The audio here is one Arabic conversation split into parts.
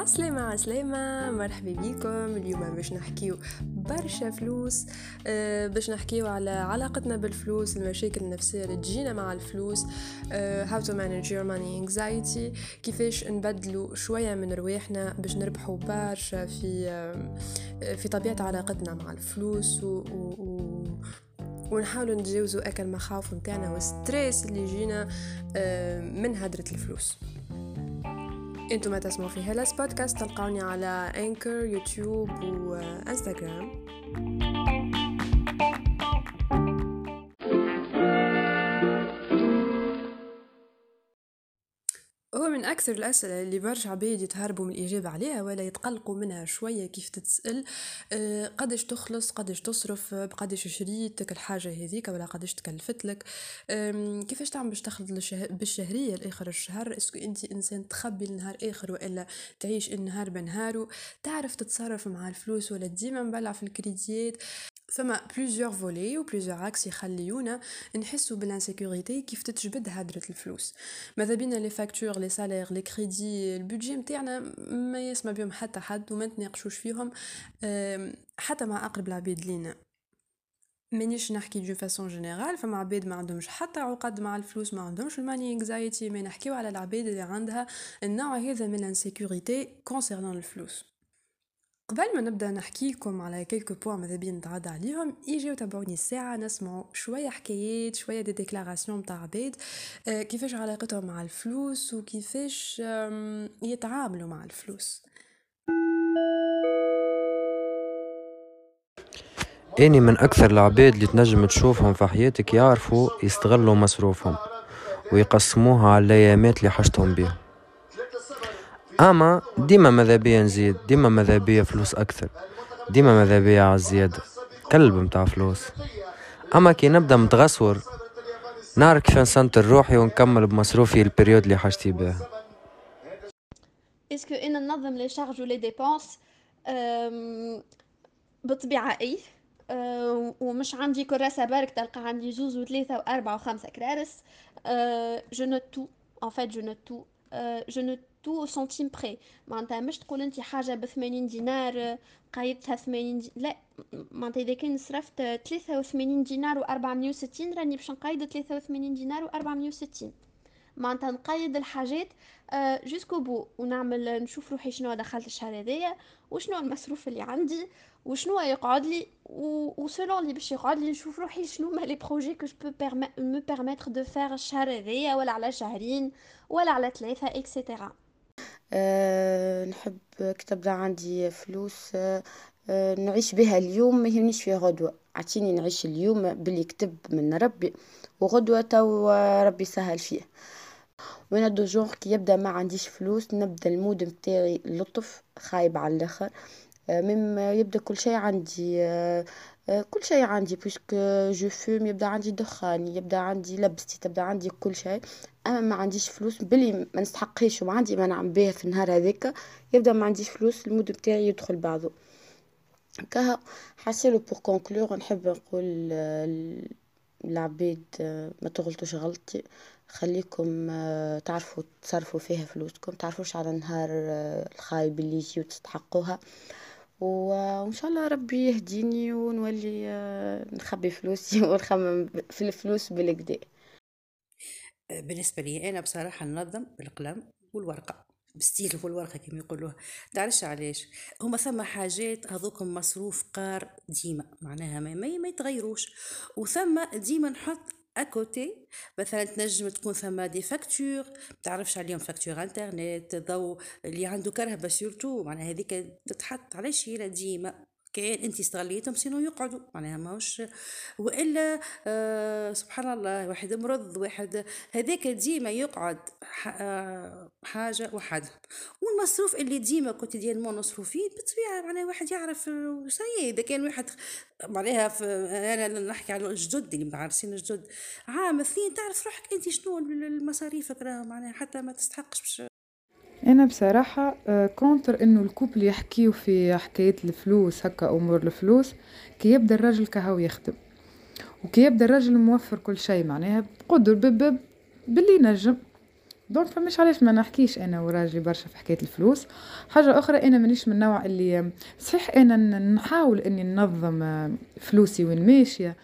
عسلامة عسلامة مرحبا بكم. اليوم باش نحكيو برشا فلوس أه باش نحكيو على علاقتنا بالفلوس المشاكل النفسية اللي تجينا مع الفلوس أه how to manage your money anxiety كيفاش نبدلو شوية من رواحنا باش نربحو برشا في أه في طبيعة علاقتنا مع الفلوس و, و, و ونحاولوا نتجاوزو أكل المخاوف نتاعنا والستريس اللي يجينا أه من هدرة الفلوس. أنتم تسمعوا في هلاس بودكاست تلقوني على انكر يوتيوب وإنستغرام. من أكثر الأسئلة اللي برشا عباد يتهربوا من الإجابة عليها ولا يتقلقوا منها شوية كيف تتسأل. أه قدش تخلص قدش تصرف بقدش شريتك الحاجة هذيك ولا قدش تكلفت لك. كيفاش تعمل باش تاخذ بالشهرية لآخر الشهر؟ est-ce que أنت إنسان تخبي النهار آخر وإلا تعيش النهار بنهارو تعرف تتصرف مع الفلوس ولا ديما مبلع في الكريديات. فما plusieurs volets و plusieurs axes يخليونا نحسو بال insécurité كيف تتجبد هدرة الفلوس. ماذا بينا les factures les salaires les crédits ال budget نتاعنا ما يسمع بهم حتى حد وما نتناقشوش فيهم حتى مع أقرب العباد لينا. مانيش نحكي de façon générale فما عباد ما عندهمش حتى عقد مع الفلوس ما عندهمش ال money anxiety ما نحكيو على العباد اللي عندها النوع هذا من ال insécurité concernant الفلوس. قبل ما نبدأ نحكي لكم على quelques points ماذا بيا نتعدى عليهم يجيو تابعوني الساعة نسمعوا شوية حكايات شوية des déclarations متاع عباد آه كيفاش علاقتهم مع الفلوس وكيفاش يتعاملوا مع الفلوس. أني من أكثر العباد اللي تنجم تشوفهم في حياتك يعرفوا يستغلوا مصروفهم ويقسموها على الأيامات اللي حشتهم بيها. أما ديما ماذا بيا نزيد؟ ديما ماذا بيا فلوس أكثر؟ ديما ماذا بيا عالزيادة كلب متاع فلوس. أما كي نبدأ متغسور نعرف كيف نسنتر روحي ونكمل بمصروفي ال période اللي حاجتي بها est-ce que أنا ننظم les charges و les dépenses بالطبيعه اي أه ومش عندي كراسة برك تلقى عندي زوز وثلاثة وأربعة وخمسة كرارس. أه je note tout en fait je note tout je note tout centime près. معناتها مش تقول انت حاجة ب 80 دينار قايدتها 80 دي... لا معناتها إذا كان صرفت 83 دينار و460 راني باش نقايد 83 دينار و460 معناتها نقيد الحاجات jusqu'au bout ونعمل نشوف روحي شنو دخلت الشهر هذايا وشنو المصروف اللي عندي وشنو يقعد لي و selon اللي باش يقعد لي نشوف روحي شنوما les projets que je peux me permettre de faire الشهر هذايا ولا على شهرين ولا على ثلاثة et cetera أه نحب كتبدا عندي فلوس أه نعيش بها اليوم ما يهمنيش فيها غدوة. عطيني نعيش اليوم باللي كتب من ربي وغدوة تو ربي سهل فيه. وأنا de genre كي يبدأ ما عنديش فلوس نبدأ ال mood متاعي لطف خايب على الآخر. même يبدأ كل شيء عندي كل شيء عندي puisque je fume يبدأ عندي دخان يبدأ عندي لبستي تبدأ عندي كل شيء. أما ما عنديش فلوس باللي ما نستحقيش وما عندي ما نعم بيه في النهار هذاك يبدأ ما عنديش فلوس ال mood متاعي يدخل بعضه. كها حاصيلو pour conclure نحب نقول العباد ما تغلطوش غلطي خليكم تعرفوا تصرفوا فيها فلوسكم تعرفوش على النهار الخايب اللي يجي وتستحقوها. وإن شاء الله ربي يهديني ونولي نخبي فلوسي ونخمم في الفلوس بالكدا بالنسبة لي أنا بصراحة ننظم بالقلم والورقة بستيل والورقة كما يقولوها تعرفش علاش؟ هما ثم حاجات هذوكم مصروف قار ديما معناها ما, ما يتغيروش. وثم ديما نحط à côté مثلا تنجم تكون ثما des factures تعرفش عليهم facture internet ضو اللي عنده كرهبة surtout معناها هذيك تتحط علاش هي ديما. كان انت استغليتهم sinon يقعدوا معناها ماهوش وإلا آه سبحان الله واحد مرض واحد هذاك ديما يقعد حاجة وحدها والمصروف اللي ديما quotidiennement نصرفوا فيه بالطبيعة معناها واحد يعرف سي إذا كان واحد معناها أنا نحكي على الجدد اللي متعرسين الجدد. عام اثنين تعرف روحك انت شنو المصاريفك راهو معناها حتى ما تستحقش باش أنا بصراحة contre إنه ال couple يحكيو في حكاية الفلوس هكا أمور الفلوس. كي يبدأ الراجل كهو يخدم. وكي يبدأ الراجل موفر كل شيء معناها بقدر باللي نجم donc فمش علاش ما نحكيش أنا وراجلي برشا في حكاية الفلوس. حاجة أخرى أنا مانيش من النوع اللي صحيح أنا نحاول إني ننظم فلوسي وين ماشية.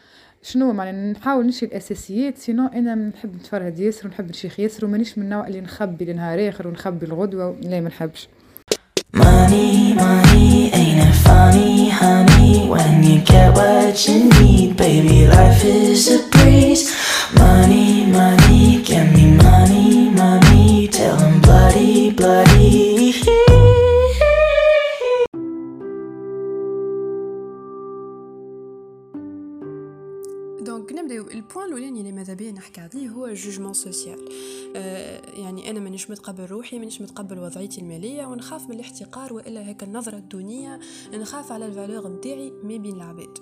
شنو معناها نحاول نشري الاساسيات سينو أنا نحب نتفرهد ياسر ونحب نشيخ ياسر ومانيش من النوع اللي نخبي لنهار اخر ونخبي الغدوه لا ما نحبش Money, money, ain't it funny, honey, when you get what you need, baby, life is a breeze. Money, money, give me money, money, tell them bloody, bloody. الاولاني اللي ماذا بيا نحكي عليه هو الجوجمون سوسيال. آه يعني أنا مانيش متقبل روحي مانيش متقبل وضعيتي المالية ونخاف من الاحتقار وإلا هيك النظرة الدونية نخاف على الفالور نتاعي ما بين العباد.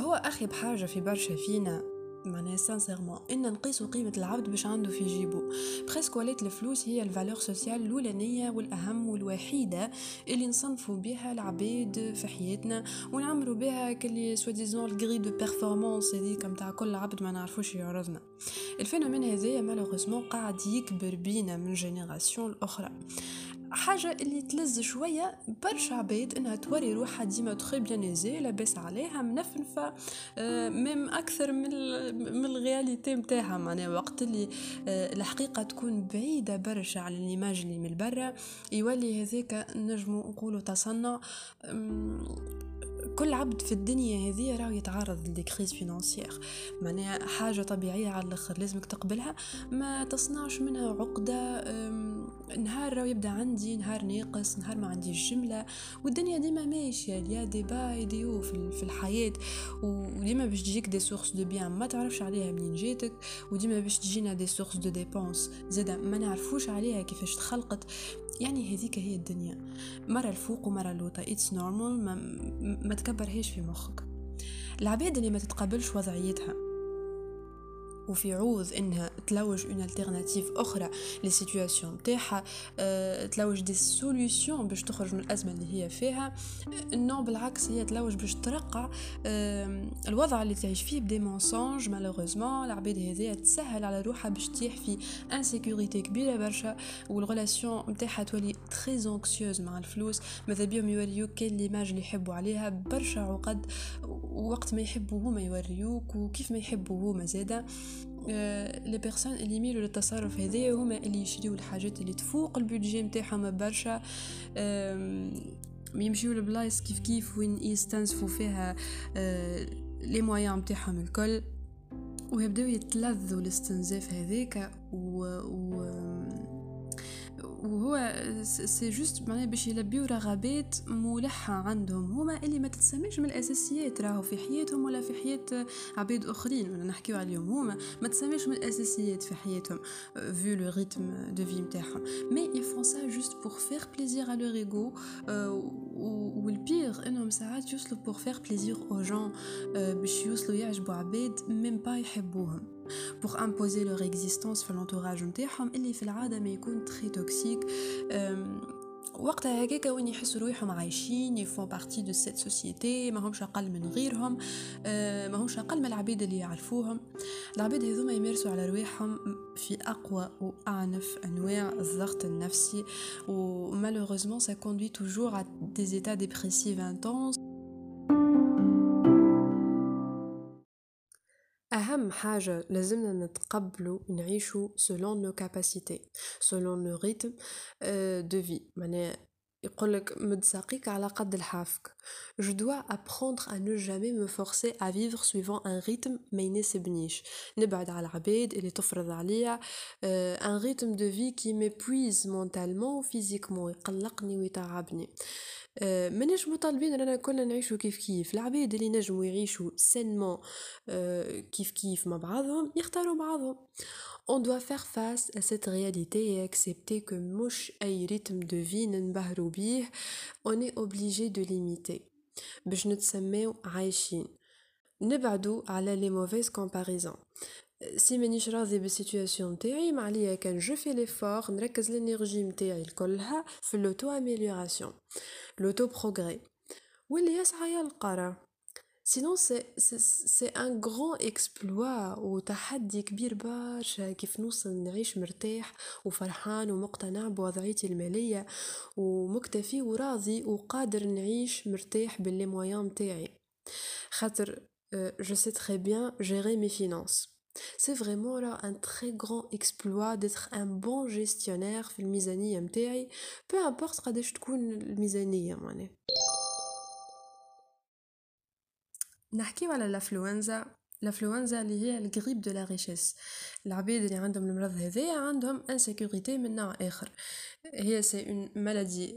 هو أخي بحاجة في برشا فينا معناها سانسيرمون إن نقيسو قيمة العبد باش عنده في جيبو بريسك ولات الفلوس هي الفالور سوسيال الأولانية والأهم والوحيدة اللي نصنفوا بها العباد في حياتنا ونعمروا بها كلي سوا ديزون الغري دو بيرفورمانس هذيك نتاع كل عبد ما نعرفوش يعرضنا. الفينومين هذايا مالوغوزمون قاعد يكبر بينا من جينيراسيون الأخرى. حاجة اللي تلز شوية برشا عباد إنها توري روحها ديما تخي بيان إيزي لاباس عليها منفنفة آه، ميم أكثر من من الغياليتي نتاعها معناها وقت اللي آه، الحقيقة تكون بعيدة برشا على الإيماج اللي من برا. يولي هذاك نجمو نقولو تصنع. كل عبد في الدنيا هذه راه يتعرض لكريز فينانسيير. معناها حاجة طبيعية على الآخر لازمك تقبلها ما تصنعش منها عقدة نهار راه يبدأ عندي نهار ناقص نهار ما عنديش جملة والدنيا ديما ماشية. y a des bas des hauts في الحياة. وديما باش تجيك des sources de biens ما تعرفش عليها منين جاتك وديما باش تجينا des sources de dépenses زادا ما نعرفوش عليها كيفاش تخلقت. يعني هذيك هي الدنيا. مرة الفوق ومرة اللوطة it's normal ما, ما تكبرهاش في مخك. العباد اللي ما تتقبلش وضعيتها. وفي عوض إنها تلوج une alternative أخرى لل situation تاعها أه تلوج des solutions باش تخرج من الأزمة اللي هي فيها. non بالعكس هي تلوج باش ترقع أه الوضع اللي تعيش فيه ب des mensonges malheureusement العباد هذيا تسهل على روحها باش تطيح في insécurité كبيرة برشا وال relation نتاعها تولي très anxieuse مع الفلوس. ماذا بيهم يوريوك؟ كاين l'image اللي يحبوا عليها. برشا عقد وقت ما يحبوا هما يوريوك وكيف ما يحبوا هما زاده les personnes اللي يميلوا للتصرف هذايا هما اللي يشريو الحاجات اللي تفوق ال budget نتاعهم برشا. يمشيو لبلايص كيف كيف وين يستنزفوا فيها les moyens نتاعهم الكل. ويبداو يتلذوا الاستنزاف هذاك و, و... وهو c'est juste معناها باش يلبيو رغبات ملحة عندهم. هما اللي ما تتسميش من الأساسيات راهو في حياتهم ولا في حياة عباد أخرين ولا نحكيو عليهم. هما ما تسميش من الأساسيات في حياتهم vu le rythme de vie نتاعهم mais ils font ça juste pour faire plaisir leur ego و ال pire إنهم ساعات يوصلوا pour faire plaisir aux gens باش يوصلوا يعجبوا عباد même pas يحبوهم. Pour imposer leur existence في l'entourage. نتاعهم اللي في العادة ما يكون très toxique وقتها هكاك وين يحسوا روحهم عايشين ils font partie de cette société ما همش أقل من غيرهم ما همش أقل من العبيد اللي يعرفوهم العبيد هذوما يمارسوا على رواحهم في اقوى واعنف انواع الضغط النفسي و malheureusement ça conduit toujours à des états dépressifs intenses أهم حاجة لازمنا نتقبلو نعيشو selon nos capacités selon le rythme de vie معناها يقولك متساقيك على قد لحافك je dois apprendre à ne jamais me forcer à vivre suivant un rythme ما يناسبنيش نبعد على العباد اللي تفرض عليا un rythme de vie qui m'épuise mentalement ou physiquement يقلقني ويتعبني آه ماناش مطالبين رانا كلنا نعيشو كيف كيف العباد اللي نجمو يعيشو سينمون آه كيف كيف مع بعضهم يختاروا بعضهم on doit faire face à cette réalité et accepter que مش أي rythme de vie ننبهرو بيه on est obligé de limiter. باش نتسماو عايشين نبعدو على les mauvaises comparaisons si مانيش راضي ب ال situation نتاعي ما عليا كان je fais l'effort نركز ال énergie نتاعي كلها في l'auto-amélioration l'auto-progrès. واللي يسعى يلقى راه sinon c'est c'est un grand exploit وتحدي كبير برشا كيف نوصل نعيش مرتاح وفرحان ومقتنع بوضعيتي المالية ومكتفي وراضي وقادر نعيش مرتاح ب les moyens متاعي. خاطر je sais très bien gérer mes finances. C'est vraiment là un très grand exploit d'être un bon gestionnaire في الميزانية متاعي peu importe قداش تكون الميزانية معناها نحكيو على الانفلونزا الانفلونزا اللي هي ال grippe de la richesse العباد اللي عندهم المرض هذايا عندهم insécurité من نوع اخر هي c'est une maladie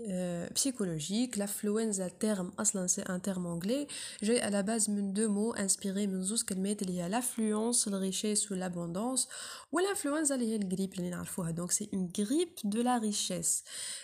psychologique l'affluenza terme أصلا c'est un terme anglais جاي على base من deux mots inspiré من زوز كلمات اللي هي l'affluence ال richesse و ال abondance والانفلونزا اللي هي الغريب اللي نعرفوها donc c'est une grippe de la richesse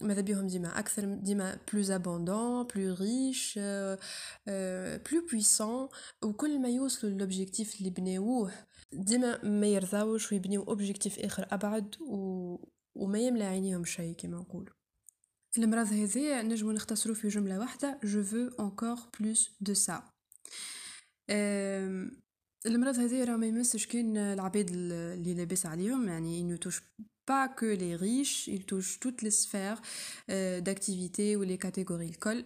ماذا بيهم ديما؟ أكثر ديما plus abondant plus riche plus puissant. وكل ما يوصلوا ل l'objectif اللي بناوه ديما ما يرضاوش ويبنيو objectif آخر أبعد و... وما يملى عينيهم شيء كما نقولوا. المرض هذا نجمو نختصرو في جملة واحدة je veux encore plus de ça. المرض هذا راه ما يمسش كاين العبيد اللي لابس عليهم يعني انه touche pas que les riches il touche toutes les sphères euh, d'activité ou les catégories الكل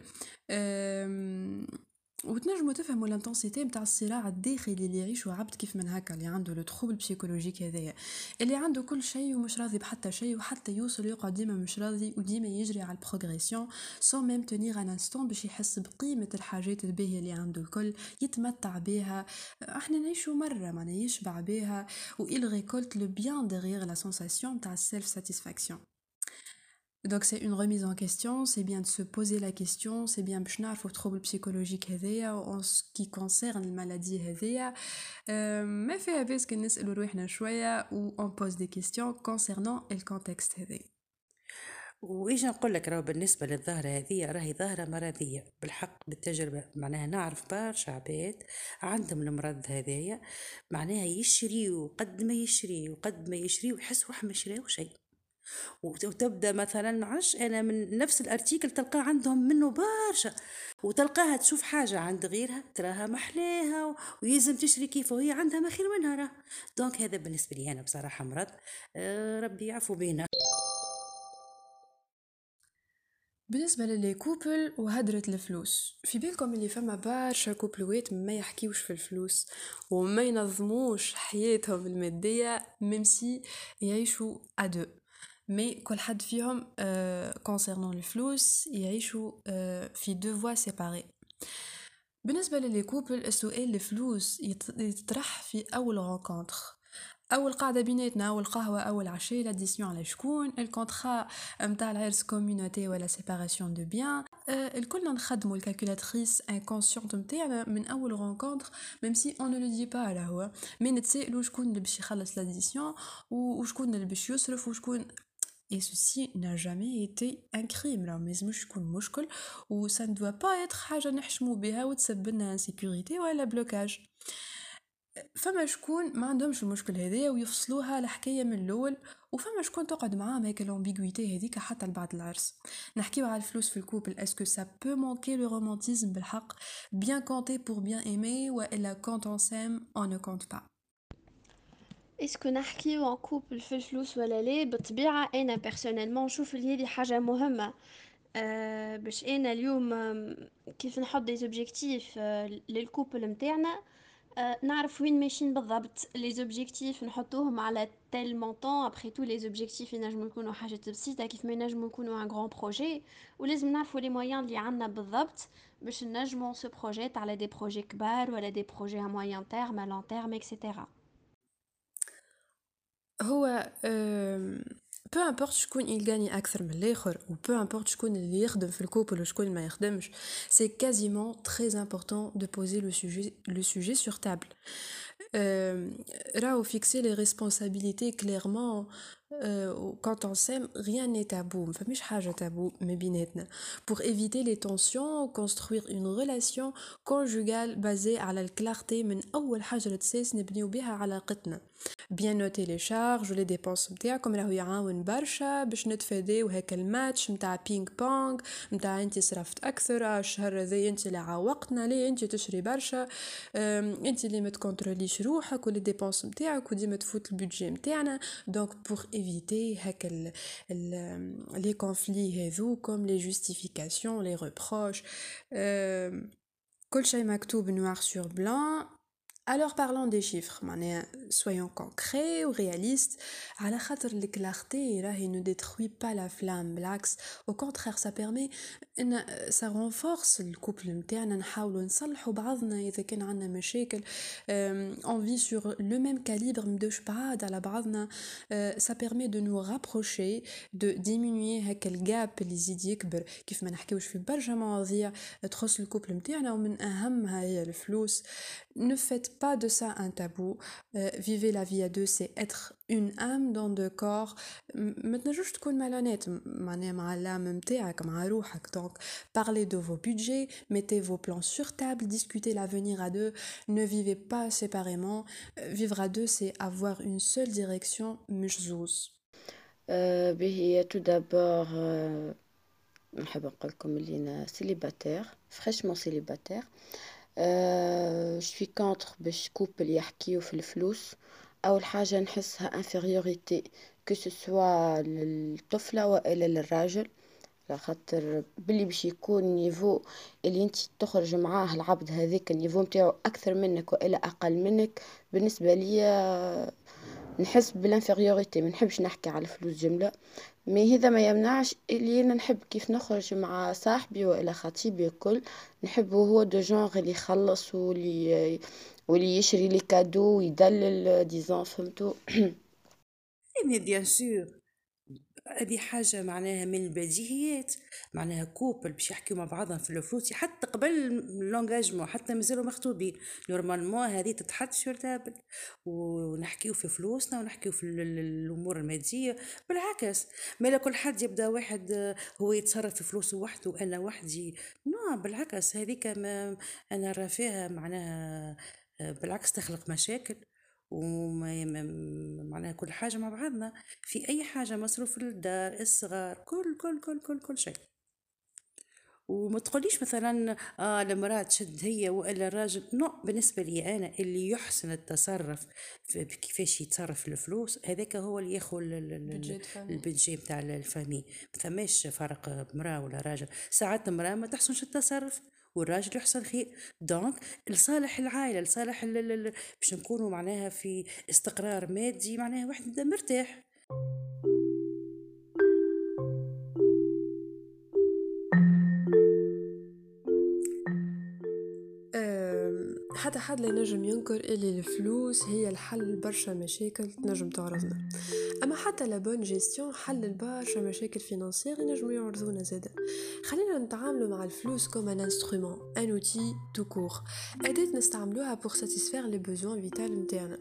وتنجموا تفهموا ال intensité نتاع الصراع الداخلي اللي يعيشوا عبد كيف من هكا اللي عنده le trouble psychologique هذايا. اللي عنده كل شيء ومش راضي بحتى شيء وحتى يوصل يقعد ديما مش راضي وديما يجري على ال progression sans même tenir un instant باش يحس بقيمة الحاجات الباهية اللي عنده الكل يتمتع بها. إحنا نعيشوا مرة معناها يشبع بها و récolte le bien derrière la sensation نتاع ال self satisfaction Donc c'est une remise en question, c'est bien de se poser la question, c'est bien باش نعرفوا trouble psychologique هذايا en ce qui concerne ال maladie هذايا ما فيها بس كي نسألوا روحنا شوية و on pose des questions concernant ال contexte هذايا وايش نقول لك راهو بالنسبة للظاهرة هذه راهي ظاهرة مرضية. بالحق بالتجربة معناها نعرف برشا عباد عندهم المرض هذايا معناها يشري وقد ما يشري وقد ما يشري ويحس روح ما شراو شيء. وتبدأ مثلا معرفش أنا من نفس ال article تلقى عندهم منه برشا وتلقاها تشوف حاجة عند غيرها تراها محلاها ويلزم تشري كيفه وهي عندها ما خير منها راه. donc هذا بالنسبة لي أنا بصراحة مرض. أه ربي يعفو بينا. بالنسبة ل les couples وهدرة الفلوس في بالكم اللي فما برشا كوبلوات ما يحكيوش في الفلوس وما ينظموش حياتهم المادية même si يعيشوا à deux mais كل حد فيهم concernant الفلوس يعيشوا في deux voies séparées بالنسبة ل les couples السؤال الفلوس يطرح في أول rencontre أول قاعدة بيناتنا أول قهوة أول عشاء l'addition على شكون ال contrat نتاع العرس communauté ولا séparation de biens الكلنا نخدموا ال calculatrice inconsciente نتاعنا من أول rencontre même si on le dit pas على هو. mais نتسائلوا شكون اللي باش يخلص l'addition وشكون اللي باش يصرف وشكون Et ceci n'a jamais été un crime. راه ملازمش يكون مشكل و ça ne doit pas être حاجة نحشمو بها وتسبب لنا insécurité ولا blocage فما شكون ما عندهمش المشكل هذايا ويفصلوها الحكاية من الأول وفما شكون تقعد معاهم هيك l'ambiguïté هذيك حتى لبعد العرس نحكيو على الفلوس في ال couple est-ce que ça peut manquer le romantisme بالحق bien compter pour bien aimer والا quand on s'aime on ne compte pas est-ce que نحكيو en couple في الفلوس ولا لا بالطبيعة أنا personnellement نشوف اللي هذه حاجة مهمة أه باش أنا اليوم كيف نحط des objectifs لل couple متاعنا أه نعرف وين ماشيين بالضبط les objectifs نحطوهم على tel montant après tout les objectifs ينجمو يكونوا حاجات بسيطه كيف ما ينجمو يكونوا un grand projet ولازم نعرفوا les moyens اللي عندنا بالضبط باش نجمو se projeter على des projets كبار ولا des projets à moyen terme à long terme et cetera هو peu importe شكون il gagne أكثر من الآخر ou peu importe شكون اللي يخدم في الكوبل وشكون اللي ما يخدمش c'est quasiment très important de poser le sujet le sujet sur table euh, راهو fixer les responsabilités clairement euh, quand on s'aime rien n'est tabou ما فماش حاجة tabou ما بيناتنا pour éviter les tensions construire une relation conjugale basée على الكلارتي من أول حاجة لتساس نبنيو بها علاقتنا بيان نوتي لي شارج ولي ديبونس نتاعكم راهو يعاون برشا باش نتفاداو هاك الماتش نتاع بينغ بونغ نتاع انت صرفت أكثر آه، الشهر هذا انت اللي عوقتنا ليه انت تشري برشا انت اللي ما تكونتروليش روحك و les dépenses نتاعك وديما تفوت ال budget نتاعنا دونك بور ايفيتي هاك لي كونفلي هذوكم لي جوستيفيكاسيون لي ريبروش كل شيء مكتوب نوار سور بلان alors parlons des chiffres, soyons concrets ou réalistes. À la la clarté ne détruit pas la flamme, l'axe. Au contraire, ça permet, ça renforce le couple interne. On vit sur le même calibre de Ça permet de nous rapprocher, de diminuer quel gap les idées كيف ما نحكيوش في برشا مواضيع تخص الكوبل نتاعنا ومن اهمها هي الفلوس ne faites pas de ça un tabou. Euh, vivez la vie à deux, c'est être une âme dans deux corps. Maintenant, je تكون malhonnête مع l'âme نتاعك مع روحك. Donc, parlez de vos budgets, mettez vos plans sur table, discutez l'avenir à deux. Ne vivez pas séparément. Euh, vivre à deux, c'est avoir une seule direction, مش زوز. باهي tout d'abord نحب نقول لكم اللي انا سيليباتير فريشمون سيليباتير je suis contre باش couple يحكيو في الفلوس اول حاجة نحسها infériorité que ce soit للطفله والا للراجل خاطر بلي باش يكون niveau اللي انت تخرج معاه العبد هذاك ال niveau نتاعو أكثر منك والا أقل منك بالنسبة ليا نحس بال infériorité ما نحبش نحكي على الفلوس جمله mais هذا ما يمنعش اللي أنا نحب كيف نخرج مع صاحبي والا خطيبي الكل نحب هو de genre اللي يخلص واللي واللي يشري les cadeaux ويدلل disons فهمتو؟ bien sûr هذه حاجة معناها من البديهيات معناها couple باش يحكيو مع بعضهم في الفلوس حتى قبل l'engagement حتى مازالوا مخطوبين. normalement هذه تتحط sur table ونحكيو في فلوسنا ونحكيو في الأمور المادية. بالعكس ما كل حد يبدأ واحد هو يتصرف في فلوسه وحده وأنا وحدي. non بالعكس هذيك أنا راه فيها معناها بالعكس تخلق مشاكل. وما معناها كل حاجة مع بعضنا في أي حاجة مصروف للدار الصغار كل كل كل كل كل شيء. وما تقوليش مثلا آه المرأة تشد هي وإلا الراجل non بالنسبة لي أنا اللي يحسن التصرف كيفاش يتصرف الفلوس هذاك هو اللي ياخذ ال budget بتاع ال famille. ما ثماش فرق مرأة ولا راجل. ساعات المرأة ما تحسنش التصرف. والراجل يحسن خير. donc لصالح العائلة لصالح باش نكونوا معناها في استقرار مادي معناها واحد مرتاح. حتى حد لا ينجم ينكر اللي الفلوس هي الحل لبرشا مشاكل تنجم تعرضنا. أما حتى la bonne gestion حل لبرشا مشاكل financières ينجمو يعرضونا زادا خلينا نتعاملوا مع الفلوس comme un instrument un outil tout court أداة نستعملوها pour satisfaire les besoins vitales نتاعنا.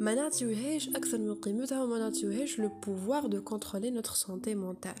ما نعطيوهاش أكثر من قيمتها وما نعطيوهاش le pouvoir de contrôler notre santé mentale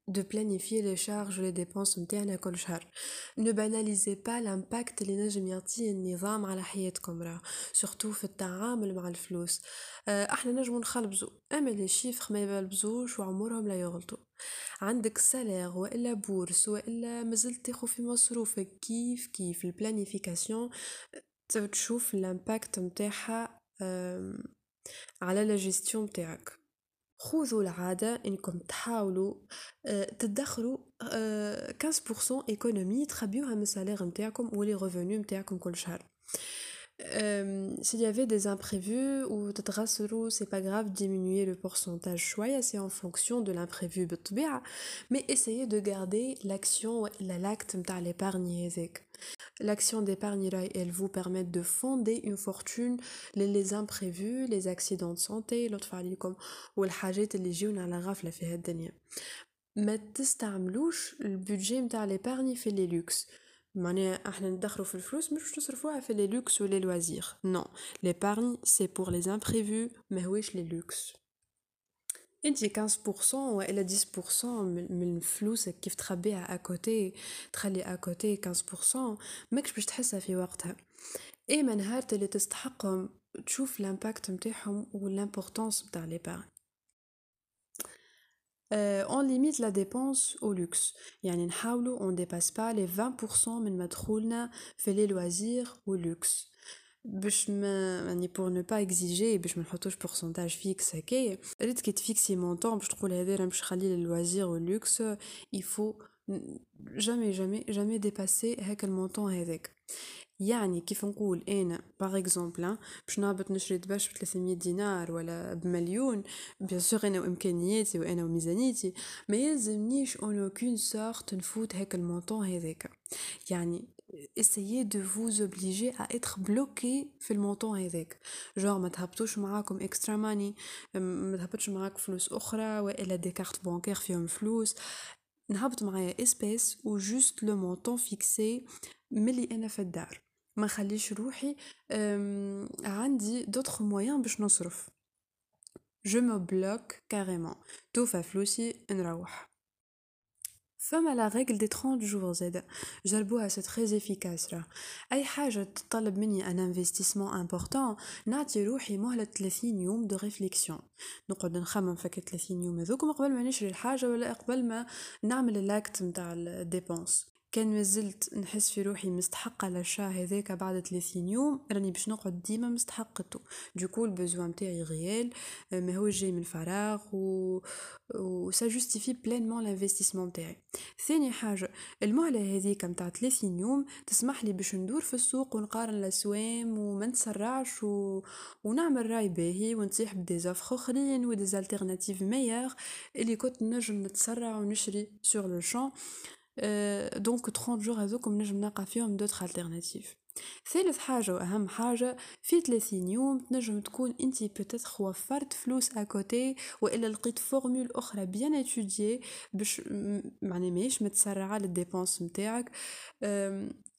de planifier les charges ou les dépenses نتاعنا كل شهر ne banalisez pas l'impact اللي نجم يعطيه النظام على حياتكم راه surtout في التعامل مع الفلوس إحنا نجمو نخلبزو اما les chiffres ما يبلبزوش وعمرهم لا يغلطوا عندك salaire والا bourse والا مازلت تاخو في مصروفك كيف كيف ال planification تشوف ال impact نتاعها على لا جيستيون نتاعك خذوا العادة انكم تحاولوا آه، تدخروا آه، 15% ايكونومي تخبيوها من السالير نتاعكم ولي ريفوني نتاعكم كل شهر Euh, s'il y avait des imprévus ou تتغسلوا c'est pas grave diminuer le pourcentage شوية c'est en fonction de l'imprévu بالطبيعة mais essayez de garder l'action la l'acte نتاع l'épargne هذاك L'action d'épargne elle vous permet de fonder une fortune les, les imprévus, les accidents de santé, l'autre عليكم والحاجات اللي يجيونا على غفلة في هالدنيا. ما تستعملوش ال budget نتاع l'épargne في les luxe. معناها إحنا ندخروا في الفلوس مش باش تصرفوها في les luxes و les loisirs non l'épargne c'est pour les imprévus ماهوش les luxes انتي 15% والا 10% من فلوسك كيف تخبيها à côté تخلي à côté 15% ماكش باش تحسها في وقتها اي من نهار اللي تستحقهم تشوف ال impact نتاعهم وال importance نتاع l'épargne Euh, on limite la dépense au luxe. يعني نحاولوا on dépasse pas les 20% من مدخولنا في les loisirs au luxe. باش ما يعني pour ne pas exiger باش ما نحطوش pourcentage fixe هكايا ريت كي تفيكسي montant باش تقول هذا راه باش نخليه لل loisirs وال luxe il faut jamais jamais jamais dépasser هاك ال montant هذاك. يعني كيف نقول أنا par exemple باش نهبط نشري دبش ب 300 دينار ولا بمليون bien sûr أنا وإمكانياتي وأنا وميزانيتي ما يلزمنيش en aucune sorte نفوت هاك ال montant هذاك. يعني essayez de vous obliger à être bloqué في ال montant هذاك. جور ما تهبطوش معاكم extra money ما تهبطش معاك فلوس أخرى وإلا des cartes bancaires فيهم فلوس. نهبط معايا espèces و juste le montant fixé ملي أنا في الدار. ما نخليش روحي عندي d'autres moyens باش نصرف. je me bloque carrément توفى فلوسي نروح. فما la règle des 30 jours زادا جربوها c'est très efficace راه اي حاجة تطلب مني un investissement important نعطي روحي مهله 30 يوم de réflexion نقعد نخمم فك 30 يوم هذوك قبل ما نشري الحاجة ولا قبل ما نعمل ال acte نتاع ال dépense كان مازلت نحس في روحي مستحقة لل achat هذاك بعد 30 يوم راني باش نقعد ديما مستحقته. du coup ال besoin متاعي réel ما هو جاي من فراغ و, و justifie pleinement l'investissement متاعي ثاني حاجة المهلة هذيك متاع 30 يوم تسمح لي باش ندور في السوق ونقارن الأسوام وما نتسرعش و... ونعمل رأي باهي ونصيب des offres أخرين و des alternatives meilleures اللي كنت نجم نتسرع ونشري sur le champ donc 30 jours هذوكم نجم نلقى فيهم d'autres alternatives ثالث حاجة وأهم حاجة في 30 يوم تنجم تكون انتي peut-être وفرت فلوس à côté وإلا لقيت formule أخرى bien étudiée باش معني ماهيش متسرعة لل dépense متاعك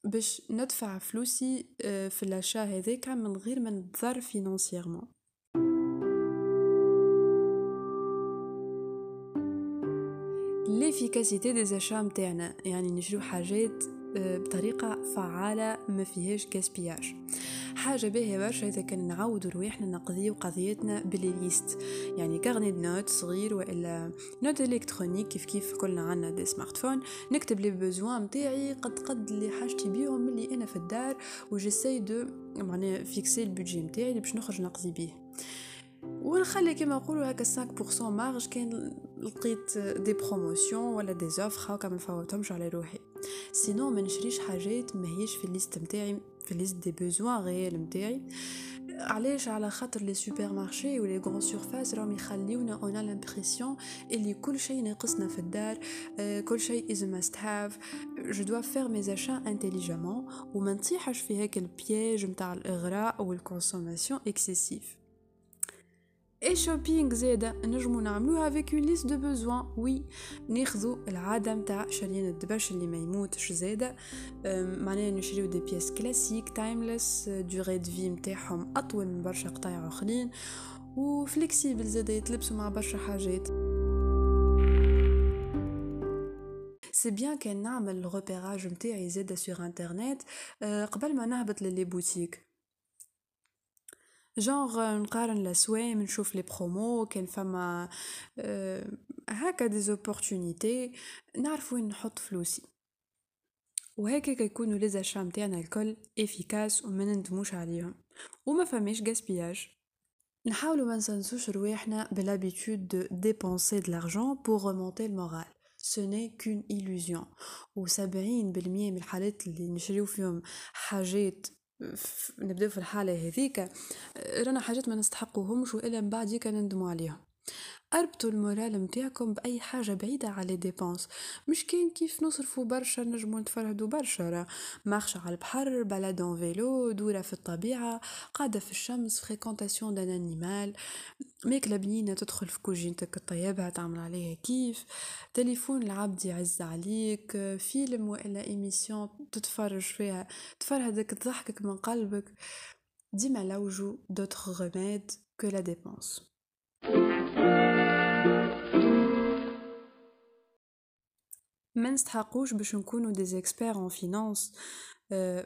باش ندفع فلوسي في ال achat هذاك من غير ما نتضر financièrement l'efficacité des achats متاعنا. يعني نشرو حاجات بطريقة فعالة ما فيهاش gaspillage حاجة باهية برشا إذا كان نعودوا رواحنا نقضيو قضيتنا بال liste يعني carnet notes صغير وإلا note électronique كيف كيف كلنا عنا des smartphones نكتب les besoins متاعي قد قد اللي حاجتي بيهم ملي أنا في الدار و j'essaie de معناها fixer ال budget اللي باش نخرج نقضي بيه. ونخلي كما نقولوا هكا 5% marge كان لقيت des promotions ولا des offres هاكا ما نفوتهمش على روحي. sinon ما نشريش حاجات ماهيش في ال liste متاعي في ال liste des besoins réels متاعي. علاش؟ على خاطر les supermarchés و les grandes surfaces راهم يخليونا on a l'impression اللي كل شيء ناقصنا في الدار كل شيء is must have je dois faire mes achats intelligemment وما نطيحش في هاك ال piège نتاع الإغراء وال consommation excessive اي shopping زاده نجمو نعملوها avec une liste de besoins وي ناخذو العاده متاع شريان الدبش اللي ما يموتش زاده معناها نشريو des pièces classiques timeless durée de vie متاعهم أطول من برشا قطايع آخرين. و flexibles زاده يتلبسوا مع برشا حاجات. c'est bien كان نعمل ال repérage متاعي زاده sur internet قبل ما نهبط ل les boutiques genre نقارن الاسوام نشوف les promos كان فما هكا des opportunités نعرف وين نحط فلوسي وهكاك يكونوا les achats متاعنا الكل efficaces وما نندموش عليهم وما فماش gaspillage نحاولوا ما نسنسوش رواحنا بال habitude de dépenser de l'argent pour remonter le moral. Ce n'est qu'une illusion. وسبعين بالمية من الحالات اللي نشريو فيهم حاجات نبداو في الحالة هذيك. رانا حاجات ما نستحقوهمش وإلا من بعد يكا نندموا عليهم. أربطوا ال moral متاعكم بأي حاجة بعيدة على dépenses مش كان كيف نصرفوا برشا نجمو نتفرهدوا برشا marche على البحر balade en vélo دورة في الطبيعة قاعدة في الشمس fréquentation d'un animal ماكلة بنينة تدخل في كوجينتك تطيبها تعمل عليها كيف. تليفون العبد يعز عليك فيلم وإلا émission تتفرج فيها تفرهدك تضحكك من قلبك. ديما لوجو d'autres remèdes que la dépense ما نستحقوش باش نكونو des experts en finance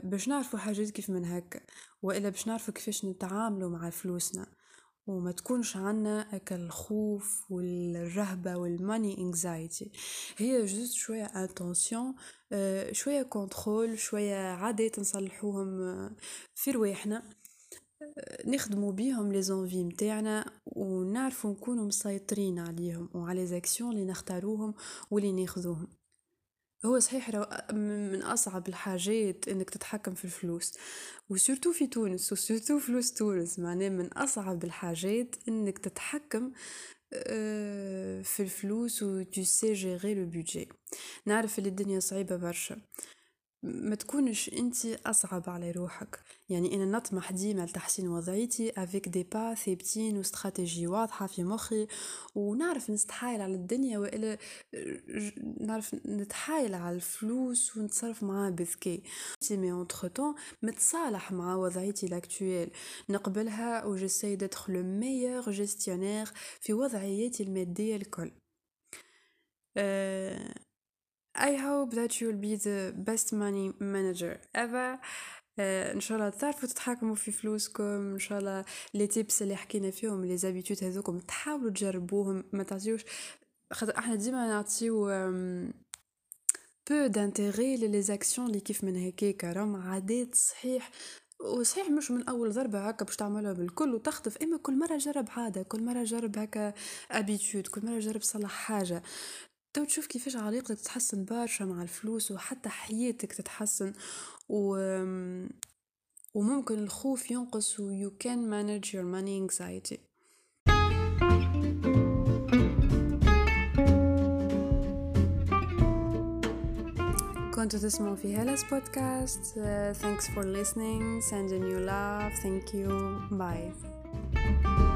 باش نعرفو حاجات كيف من هكا وإلا باش نعرفو كيفاش نتعاملو مع فلوسنا. وما تكونش عنا هكا الخوف والرهبة وال money anxiety هي juste شوية intention شوية contrôle شوية عادات نصلحوهم في رواحنا نخدمو بيهم les envies متاعنا ونعرفو نكونو مسيطرين عليهم وعلى les actions اللي نختاروهم واللي ناخذوهم. هو صحيح من أصعب الحاجات إنك تتحكم في الفلوس و surtout في تونس و surtout فلوس تونس. معناه من أصعب الحاجات إنك تتحكم آه، في الفلوس و tu sais gérer نعرف اللي الدنيا صعيبة برشا. ما تكونش انت اصعب على روحك. يعني أنا نطمح ديما لتحسين وضعيتي avec des pas ثابتين واستراتيجي واضحة في مخي ونعرف نستحايل على الدنيا وإلا نعرف نتحايل على الفلوس ونتصرف معاه بذكاء. mais en étant متصالح مع وضعيتي l'actuelle نقبلها و j'essaie d'être le meilleur gestionnaire في وضعياتي المادية الكل. أه I hope that you'll be the best money manager ever. ان شاء الله تعرفوا تتحكموا في فلوسكم. ان شاء الله les tips اللي حكينا فيهم les habitudes هذوكم تحاولوا تجربوهم. ما تعطيوش خاطر إحنا ديما نعطيو peu d'intérêt les actions اللي كيف من هكاك. راهم عادات صحيح. وصحيح مش من أول ضربة هكا باش تعملها بالكل. وتخطف. إما كل مرة جرب عاده كل مرة جرب هكا habitude كل مرة جرب صلح حاجة. تو تشوف كيفاش علاقتك تتحسن برشا مع الفلوس وحتى حياتك تتحسن و وممكن الخوف ينقص و you can manage your money anxiety. كنتوا تسمعوا في هلاس بودكاست. Uh, thanks for listening. Sending you love. Thank you. Bye.